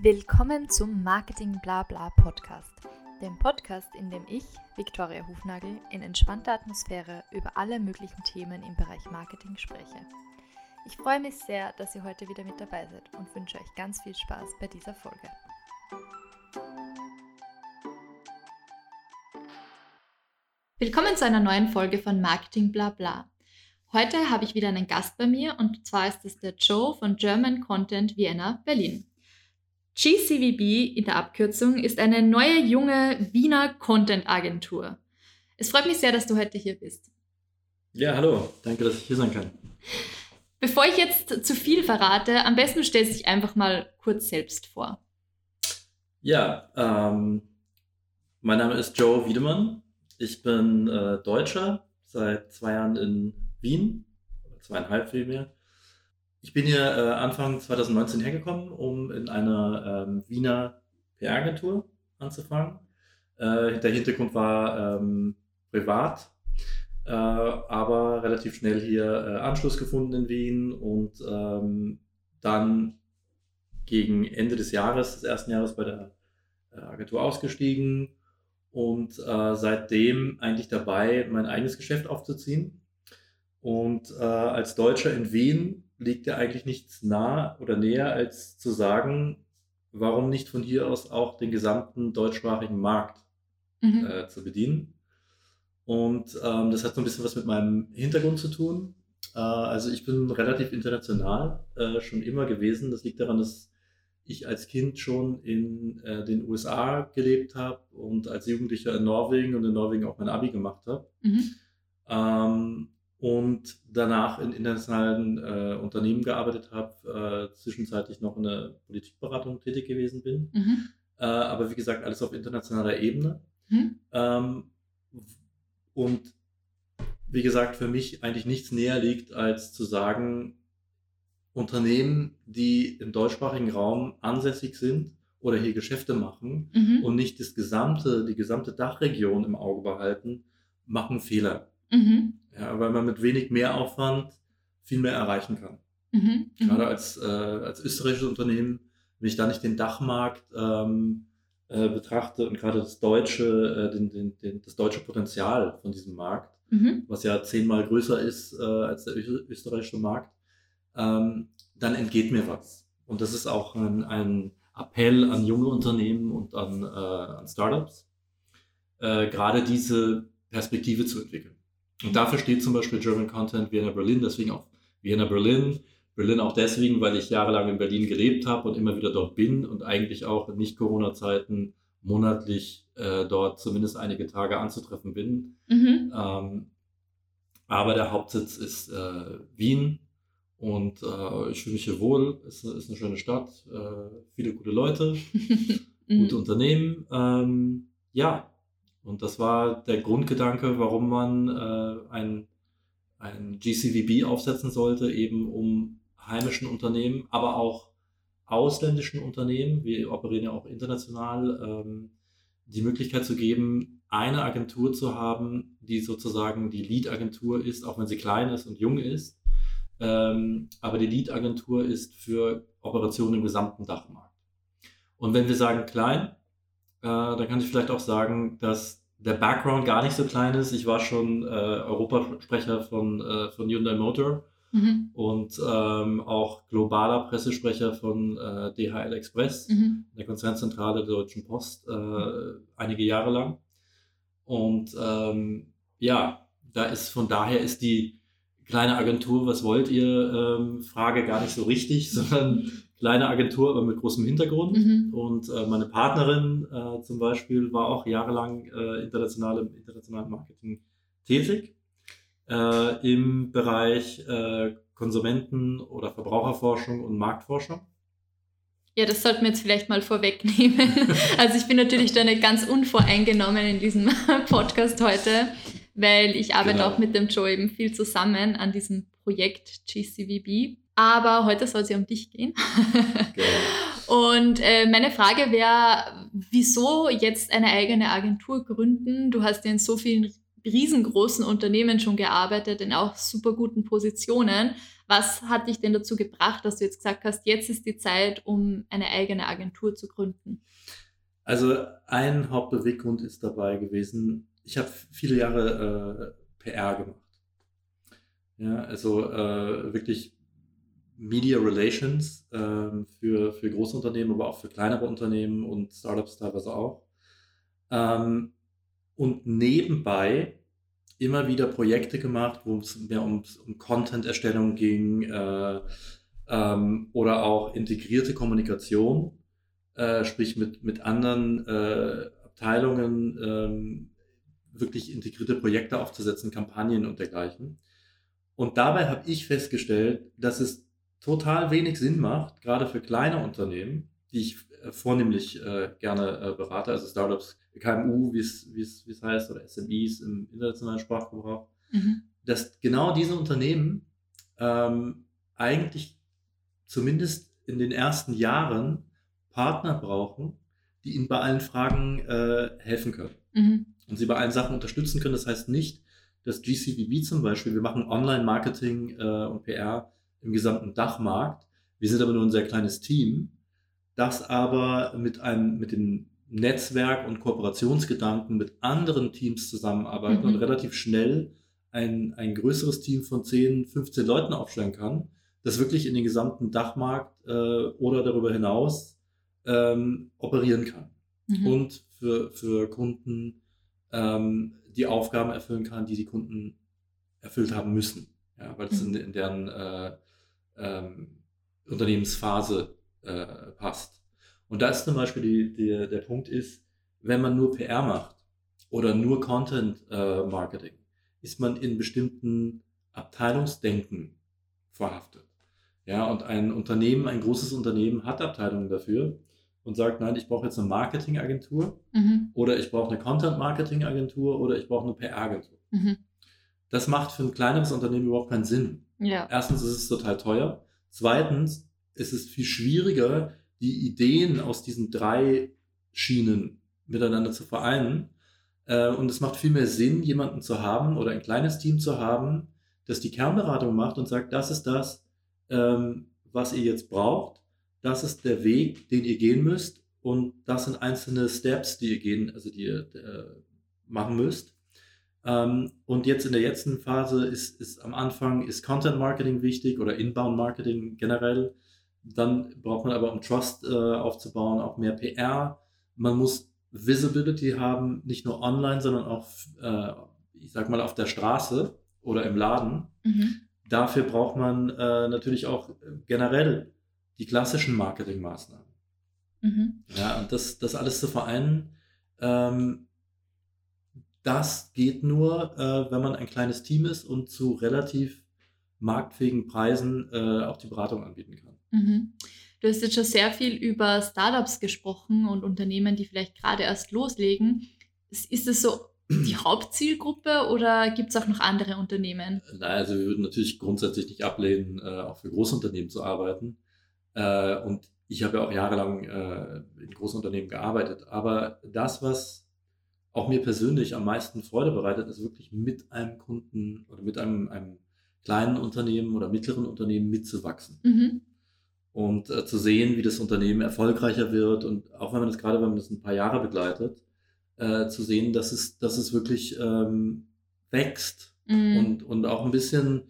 Willkommen zum Marketing Blabla Podcast, dem Podcast, in dem ich, Viktoria Hufnagel, in entspannter Atmosphäre über alle möglichen Themen im Bereich Marketing spreche. Ich freue mich sehr, dass ihr heute wieder mit dabei seid und wünsche euch ganz viel Spaß bei dieser Folge. Willkommen zu einer neuen Folge von Marketing Blabla. Heute habe ich wieder einen Gast bei mir und zwar ist es der Joe von German Content Vienna Berlin. GCVB in der Abkürzung ist eine neue junge Wiener Content Agentur. Es freut mich sehr, dass du heute hier bist. Ja, hallo, danke, dass ich hier sein kann. Bevor ich jetzt zu viel verrate, am besten stellst du dich einfach mal kurz selbst vor. Ja, ähm, mein Name ist Joe Wiedemann. Ich bin äh, Deutscher, seit zwei Jahren in Wien, zweieinhalb vielmehr. Ich bin hier äh, Anfang 2019 hergekommen, um in einer ähm, Wiener PR-Agentur anzufangen. Äh, der Hintergrund war ähm, privat, äh, aber relativ schnell hier äh, Anschluss gefunden in Wien und ähm, dann gegen Ende des Jahres, des ersten Jahres bei der äh, Agentur ausgestiegen und äh, seitdem eigentlich dabei, mein eigenes Geschäft aufzuziehen. Und als Deutscher in Wien liegt ja eigentlich nichts nah oder näher, als zu sagen, warum nicht von hier aus auch den gesamten deutschsprachigen Markt mhm. äh, zu bedienen. Und ähm, das hat so ein bisschen was mit meinem Hintergrund zu tun. Äh, also ich bin relativ international äh, schon immer gewesen. Das liegt daran, dass ich als Kind schon in äh, den USA gelebt habe und als Jugendlicher in Norwegen und in Norwegen auch mein Abi gemacht habe. Mhm. Ähm, und danach in internationalen äh, Unternehmen gearbeitet habe, äh, zwischenzeitlich noch in der Politikberatung tätig gewesen bin. Mhm. Äh, aber wie gesagt, alles auf internationaler Ebene. Mhm. Ähm, und wie gesagt, für mich eigentlich nichts näher liegt, als zu sagen, Unternehmen, die im deutschsprachigen Raum ansässig sind oder hier Geschäfte machen mhm. und nicht das gesamte, die gesamte Dachregion im Auge behalten, machen Fehler. Mhm. Ja, weil man mit wenig Mehraufwand viel mehr erreichen kann. Mhm. mhm. Gerade als, äh, als österreichisches Unternehmen, wenn ich da nicht den Dachmarkt ähm, äh, betrachte und gerade das deutsche, äh, den, den, den, das deutsche Potenzial von diesem Markt, mhm. was ja zehnmal größer ist äh, als der österreichische Markt, ähm, dann entgeht mir was. Und das ist auch ein, ein Appell an junge Unternehmen und an, äh, an Startups, äh, gerade diese Perspektive zu entwickeln. Und dafür steht zum Beispiel German Content Vienna Berlin, deswegen auch Vienna Berlin. Berlin auch deswegen, weil ich jahrelang in Berlin gelebt habe und immer wieder dort bin und eigentlich auch in Nicht-Corona-Zeiten monatlich äh, dort zumindest einige Tage anzutreffen bin. Mhm. Ähm, aber der Hauptsitz ist äh, Wien und äh, ich fühle mich hier wohl. Es ist eine schöne Stadt, äh, viele gute Leute, gute mhm. Unternehmen. Ähm, ja, und das war der Grundgedanke, warum man äh, ein, ein GCVB aufsetzen sollte, eben um heimischen Unternehmen, aber auch ausländischen Unternehmen, wir operieren ja auch international, ähm, die Möglichkeit zu geben, eine Agentur zu haben, die sozusagen die Lead-Agentur ist, auch wenn sie klein ist und jung ist. Ähm, aber die Lead-Agentur ist für Operationen im gesamten Dachmarkt. Und wenn wir sagen klein, äh, da kann ich vielleicht auch sagen, dass der Background gar nicht so klein ist. Ich war schon äh, Europasprecher von, äh, von Hyundai Motor mhm. und ähm, auch globaler Pressesprecher von äh, DHL Express, mhm. der Konzernzentrale der Deutschen Post, äh, einige Jahre lang. Und ähm, ja, da ist von daher ist die kleine Agentur, was wollt ihr, ähm, Frage gar nicht so richtig, sondern kleine Agentur, aber mit großem Hintergrund. Mhm. Und äh, meine Partnerin äh, zum Beispiel war auch jahrelang äh, international im internationalen Marketing tätig äh, im Bereich äh, Konsumenten- oder Verbraucherforschung und Marktforschung. Ja, das sollten wir jetzt vielleicht mal vorwegnehmen. Also ich bin natürlich da nicht ganz unvoreingenommen in diesem Podcast heute, weil ich arbeite genau. auch mit dem Joe eben viel zusammen an diesem Projekt GCVB. Aber heute soll es ja um dich gehen. Genau. Und äh, meine Frage wäre, wieso jetzt eine eigene Agentur gründen? Du hast ja in so vielen riesengroßen Unternehmen schon gearbeitet, in auch super guten Positionen. Was hat dich denn dazu gebracht, dass du jetzt gesagt hast, jetzt ist die Zeit, um eine eigene Agentur zu gründen? Also ein Hauptbeweggrund ist dabei gewesen, ich habe viele Jahre äh, PR gemacht. Ja, also äh, wirklich Media Relations äh, für, für große Unternehmen, aber auch für kleinere Unternehmen und Startups teilweise auch. Ähm, und nebenbei immer wieder Projekte gemacht, wo es mehr um, um Content-Erstellung ging äh, ähm, oder auch integrierte Kommunikation, äh, sprich mit, mit anderen äh, Abteilungen ähm, wirklich integrierte Projekte aufzusetzen, Kampagnen und dergleichen. Und dabei habe ich festgestellt, dass es total wenig Sinn macht, gerade für kleine Unternehmen, die ich äh, vornehmlich äh, gerne äh, berate, also Startups, KMU, wie es heißt, oder SMEs im internationalen Sprachgebrauch, mhm. dass genau diese Unternehmen ähm, eigentlich zumindest in den ersten Jahren Partner brauchen, die ihnen bei allen Fragen äh, helfen können mhm. Und sie bei allen Sachen unterstützen können. Das heißt nicht, dass GCVB zum Beispiel, wir machen Online-Marketing äh, und PR im gesamten Dachmarkt. Wir sind aber nur ein sehr kleines Team, das aber mit einem, mit dem Netzwerk und Kooperationsgedanken mit anderen Teams zusammenarbeiten mhm. und relativ schnell ein, ein größeres Team von 10, 15 Leuten aufstellen kann, das wirklich in den gesamten Dachmarkt äh, oder darüber hinaus ähm, operieren kann mhm. und für, für Kunden ähm, die Aufgaben erfüllen kann, die die Kunden erfüllt haben müssen, ja, weil es mhm. in, in, deren äh, ähm, Unternehmensphase äh, passt. Und da ist zum Beispiel die, die, der Punkt ist, wenn man nur PR macht oder nur Content äh, Marketing, ist man in bestimmten Abteilungsdenken verhaftet. Ja, und ein Unternehmen, ein großes Unternehmen hat Abteilungen dafür und sagt, nein, ich brauche jetzt eine Marketingagentur mhm. oder ich brauche eine Content-Marketing-Agentur oder ich brauche eine PR-Agentur. Mhm. Das macht für ein kleineres Unternehmen überhaupt keinen Sinn. Ja. Erstens ist es total teuer. Zweitens ist es viel schwieriger, die Ideen aus diesen drei Schienen miteinander zu vereinen. Äh, und es macht viel mehr Sinn, jemanden zu haben oder ein kleines Team zu haben, das die Kernberatung macht und sagt, das ist das, ähm, was ihr jetzt braucht, das ist der Weg, den ihr gehen müsst und das sind einzelne Steps, die ihr gehen, also die ihr äh, machen müsst. Ähm, und jetzt in der jetzigen Phase ist, ist am Anfang ist Content Marketing wichtig oder Inbound Marketing generell. Dann braucht man aber, um Trust äh, aufzubauen, auch mehr PR. Man muss Visibility haben, nicht nur online, sondern auch, äh, ich sag mal, auf der Straße oder im Laden. Mhm. Dafür braucht man äh, natürlich auch generell die klassischen Marketingmaßnahmen. Mhm. Ja, und das, das alles zu vereinen, ähm, das geht nur, äh, wenn man ein kleines Team ist und zu relativ marktfähigen Preisen äh, auch die Beratung anbieten kann. Mhm. Du hast jetzt schon sehr viel über Startups gesprochen und Unternehmen, die vielleicht gerade erst loslegen. Ist es so die Hauptzielgruppe oder gibt es auch noch andere Unternehmen? Nein, also wir würden natürlich grundsätzlich nicht ablehnen, äh, auch für Großunternehmen zu arbeiten. Äh, und ich habe ja auch jahrelang äh, in Großunternehmen gearbeitet. Aber das, was auch mir persönlich am meisten Freude bereitet, ist wirklich mit einem Kunden oder mit einem, einem kleinen Unternehmen oder mittleren Unternehmen mitzuwachsen. Mhm und äh, zu sehen, wie das Unternehmen erfolgreicher wird und auch wenn man das gerade, wenn man das ein paar Jahre begleitet, äh, zu sehen, dass es, dass es wirklich ähm, wächst mhm. und, und auch ein bisschen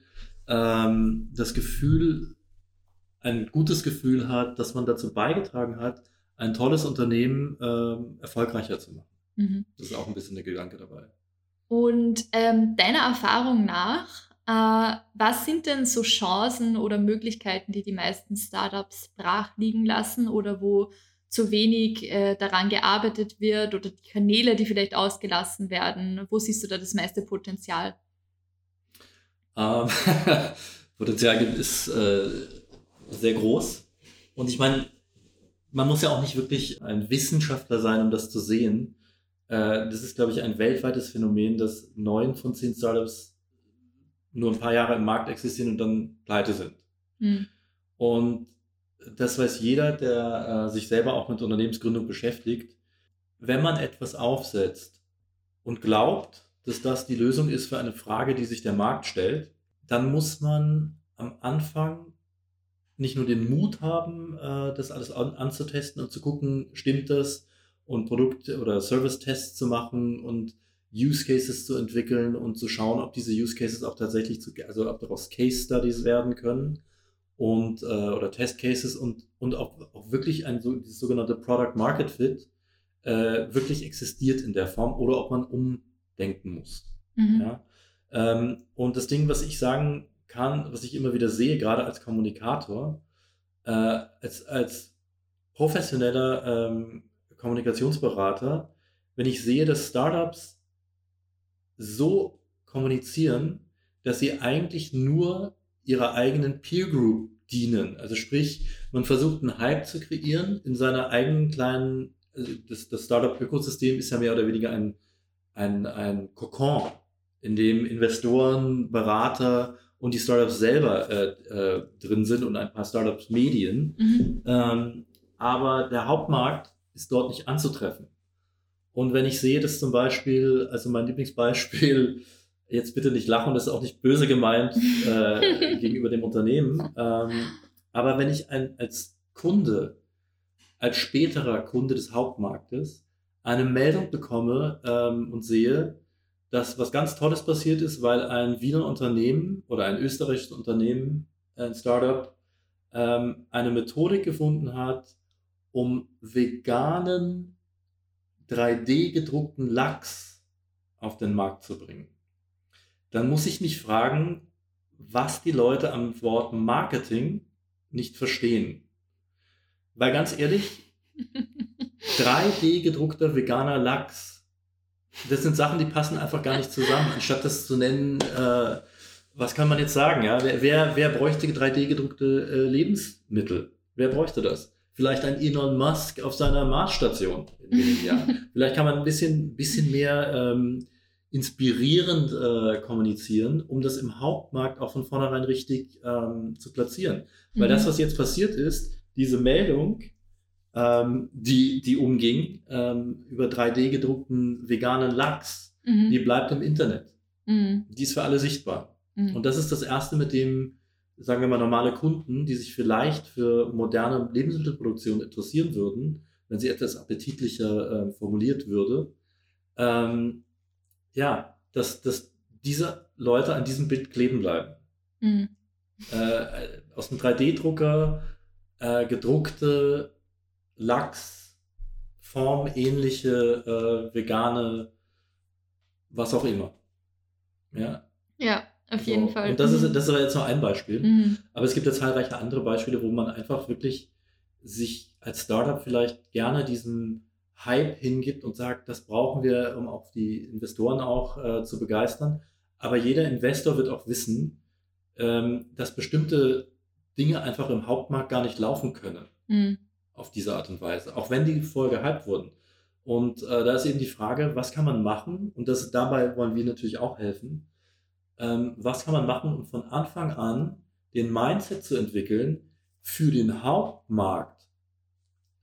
ähm, das Gefühl, ein gutes Gefühl hat, dass man dazu beigetragen hat, ein tolles Unternehmen ähm, erfolgreicher zu machen. Mhm. Das ist auch ein bisschen der Gedanke dabei. Und ähm, deiner Erfahrung nach, äh, was sind denn so Chancen oder Möglichkeiten, die die meisten Startups brach liegen lassen oder wo zu wenig äh, daran gearbeitet wird oder die Kanäle, die vielleicht ausgelassen werden? Wo siehst du da das meiste Potenzial? Ähm, Potenzial ist äh, sehr groß. Und ich meine, man muss ja auch nicht wirklich ein Wissenschaftler sein, um das zu sehen. Äh, das ist, glaube ich, ein weltweites Phänomen, dass neun von zehn Startups nur ein paar Jahre im Markt existieren und dann pleite sind. Mhm. Und das weiß jeder, der äh, sich selber auch mit Unternehmensgründung beschäftigt. Wenn man etwas aufsetzt und glaubt, dass das die Lösung ist für eine Frage, die sich der Markt stellt, dann muss man am Anfang nicht nur den Mut haben, äh, das alles an, anzutesten und zu gucken, stimmt das und Produkt- oder Service-Tests zu machen und Use Cases zu entwickeln und zu schauen, ob diese Use Cases auch tatsächlich zu, also ob daraus Case Studies werden können und äh, oder Test Cases und, und auch, auch wirklich ein so, dieses sogenannte Product Market Fit äh, wirklich existiert in der Form oder ob man umdenken muss. Mhm. Ja? Ähm, und das Ding, was ich sagen kann, was ich immer wieder sehe, gerade als Kommunikator, äh, als, als professioneller ähm, Kommunikationsberater, wenn ich sehe, dass Startups so kommunizieren, dass sie eigentlich nur ihrer eigenen Peer Group dienen. Also sprich, man versucht einen Hype zu kreieren in seiner eigenen kleinen, also das, das Startup-Ökosystem ist ja mehr oder weniger ein, ein, ein Kokon, in dem Investoren, Berater und die Startups selber äh, äh, drin sind und ein paar Startups Medien. Mhm. Ähm, aber der Hauptmarkt ist dort nicht anzutreffen. Und wenn ich sehe, dass zum Beispiel, also mein Lieblingsbeispiel, jetzt bitte nicht lachen, das ist auch nicht böse gemeint äh, gegenüber dem Unternehmen, ähm, aber wenn ich ein, als Kunde, als späterer Kunde des Hauptmarktes eine Meldung bekomme ähm, und sehe, dass was ganz Tolles passiert ist, weil ein Wiener Unternehmen oder ein österreichisches Unternehmen, ein Startup, ähm, eine Methodik gefunden hat, um veganen 3D gedruckten Lachs auf den Markt zu bringen. Dann muss ich mich fragen, was die Leute am Wort Marketing nicht verstehen. Weil ganz ehrlich, 3D gedruckter veganer Lachs das sind Sachen, die passen einfach gar nicht zusammen. Anstatt das zu nennen, äh, was kann man jetzt sagen? Ja? Wer, wer, wer bräuchte 3D-gedruckte äh, Lebensmittel? Wer bräuchte das? Vielleicht ein Elon Musk auf seiner Marsstation in wenigen Jahren. Vielleicht kann man ein bisschen, bisschen mehr ähm, inspirierend äh, kommunizieren, um das im Hauptmarkt auch von vornherein richtig ähm, zu platzieren. Weil mhm. das, was jetzt passiert ist, diese Meldung, ähm, die, die umging, ähm, über 3D gedruckten veganen Lachs, mhm. die bleibt im Internet. Mhm. Die ist für alle sichtbar. Mhm. Und das ist das Erste, mit dem, sagen wir mal, normale Kunden, die sich vielleicht für moderne Lebensmittelproduktion interessieren würden, wenn sie etwas appetitlicher äh, formuliert würde, ähm, ja, dass, dass diese Leute an diesem Bild kleben bleiben. Mhm. Äh, aus einem 3D-Drucker äh, gedruckte Lachs, formähnliche, äh, vegane, was auch immer. Ja, ja auf so. jeden Fall. Und das ist, mhm. das ist jetzt nur ein Beispiel. Mhm. Aber es gibt ja zahlreiche andere Beispiele, wo man einfach wirklich sich als Startup vielleicht gerne diesen Hype hingibt und sagt, das brauchen wir, um auch die Investoren auch äh, zu begeistern. Aber jeder Investor wird auch wissen, ähm, dass bestimmte Dinge einfach im Hauptmarkt gar nicht laufen können. Mhm auf diese Art und Weise, auch wenn die voll gehypt wurden. Und äh, da ist eben die Frage, was kann man machen? Und das, dabei wollen wir natürlich auch helfen. Ähm, was kann man machen, um von Anfang an den Mindset zu entwickeln, für den Hauptmarkt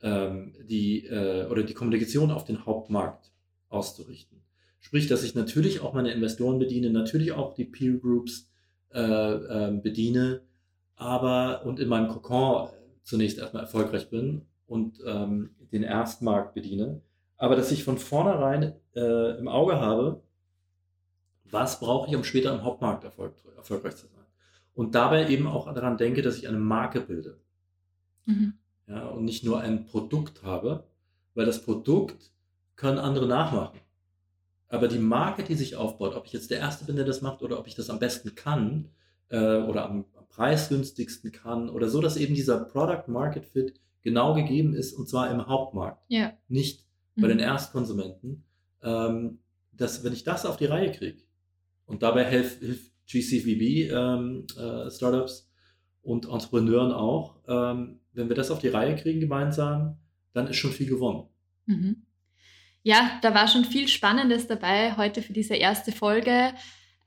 ähm, die, äh, oder die Kommunikation auf den Hauptmarkt auszurichten. Sprich, dass ich natürlich auch meine Investoren bediene, natürlich auch die Peer Groups äh, äh, bediene, aber und in meinem Kokon zunächst erstmal erfolgreich bin und ähm, den Erstmarkt bediene, aber dass ich von vornherein äh, im Auge habe, was brauche ich, um später im Hauptmarkt erfolg, erfolgreich zu sein. Und dabei eben auch daran denke, dass ich eine Marke bilde. Mhm. Ja, und nicht nur ein Produkt habe, weil das Produkt können andere nachmachen. Aber die Marke, die sich aufbaut, ob ich jetzt der Erste bin, der das macht, oder ob ich das am besten kann äh, oder am, preisgünstigsten kann oder so, dass eben dieser Product Market Fit genau gegeben ist und zwar im Hauptmarkt, ja. nicht bei mhm. den Erstkonsumenten. Ähm, dass, wenn ich das auf die Reihe kriege und dabei hilft, hilft GCVB ähm, äh, Startups und Entrepreneuren auch, ähm, wenn wir das auf die Reihe kriegen gemeinsam, dann ist schon viel gewonnen. Mhm. Ja, da war schon viel Spannendes dabei heute für diese erste Folge.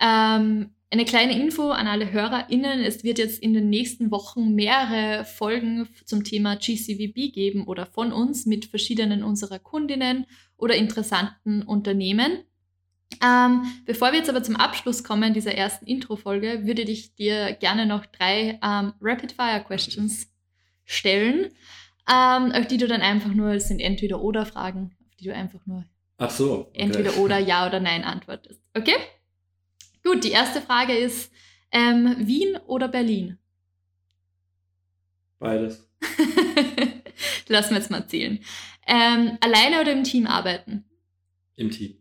Ähm, eine kleine Info an alle HörerInnen. Es wird jetzt in den nächsten Wochen mehrere Folgen zum Thema GCVB geben oder von uns mit verschiedenen unserer Kundinnen oder interessanten Unternehmen. Ähm, bevor wir jetzt aber zum Abschluss kommen dieser ersten Intro-Folge, würde ich dir gerne noch drei ähm, Rapid-Fire-Questions stellen, ähm, auf die du dann einfach nur, es sind Entweder-Oder-Fragen, auf die du einfach nur Ach so. Okay. entweder oder Ja oder Nein antwortest. Okay? Gut, die erste Frage ist, ähm, Wien oder Berlin? Beides. Lassen wir jetzt mal zählen. Ähm, alleine oder im Team arbeiten? Im Team.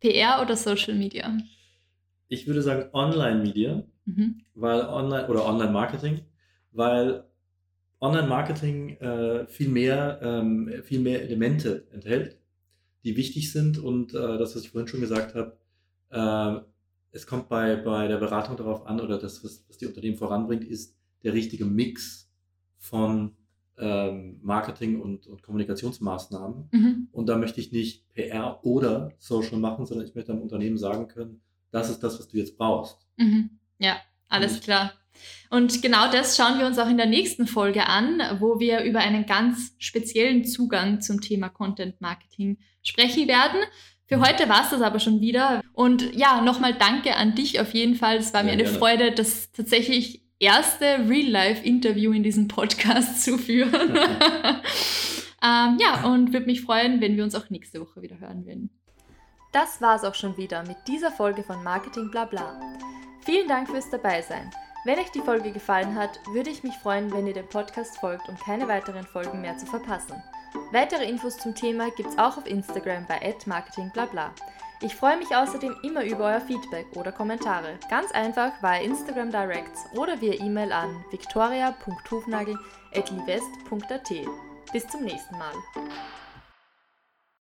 PR oder Social Media? Ich würde sagen Online-Media, Mhm. weil Online oder Online-Marketing, weil Online-Marketing äh, viel mehr ähm, viel mehr Elemente enthält, die wichtig sind und äh, das, was ich vorhin schon gesagt habe, äh, es kommt bei, bei der Beratung darauf an oder das, was, was die Unternehmen voranbringt, ist der richtige Mix von ähm, Marketing und, und Kommunikationsmaßnahmen. Mhm. Und da möchte ich nicht PR oder Social machen, sondern ich möchte einem Unternehmen sagen können, das ist das, was du jetzt brauchst. Mhm. Ja, alles Nicht. klar. Und genau das schauen wir uns auch in der nächsten Folge an, wo wir über einen ganz speziellen Zugang zum Thema Content Marketing sprechen werden. Für heute war es das aber schon wieder. Und ja, nochmal danke an dich auf jeden Fall. Es war mir Ja, eine gerne. Freude, das tatsächlich erste Real-Life-Interview in diesem Podcast zu führen. ähm, ja, und würde mich freuen, wenn wir uns auch nächste Woche wieder hören würden. Das war's auch schon wieder mit dieser Folge von Marketing Blabla. Vielen Dank fürs Dabeisein. Wenn euch die Folge gefallen hat, würde ich mich freuen, wenn ihr dem Podcast folgt, um keine weiteren Folgen mehr zu verpassen. Weitere Infos zum Thema gibt's auch auf Instagram bei @marketingblabla. Ich freue mich außerdem immer über euer Feedback oder Kommentare. Ganz einfach via Instagram Directs oder via E-Mail an victoria.hufnagel.livest.at. Bis zum nächsten Mal.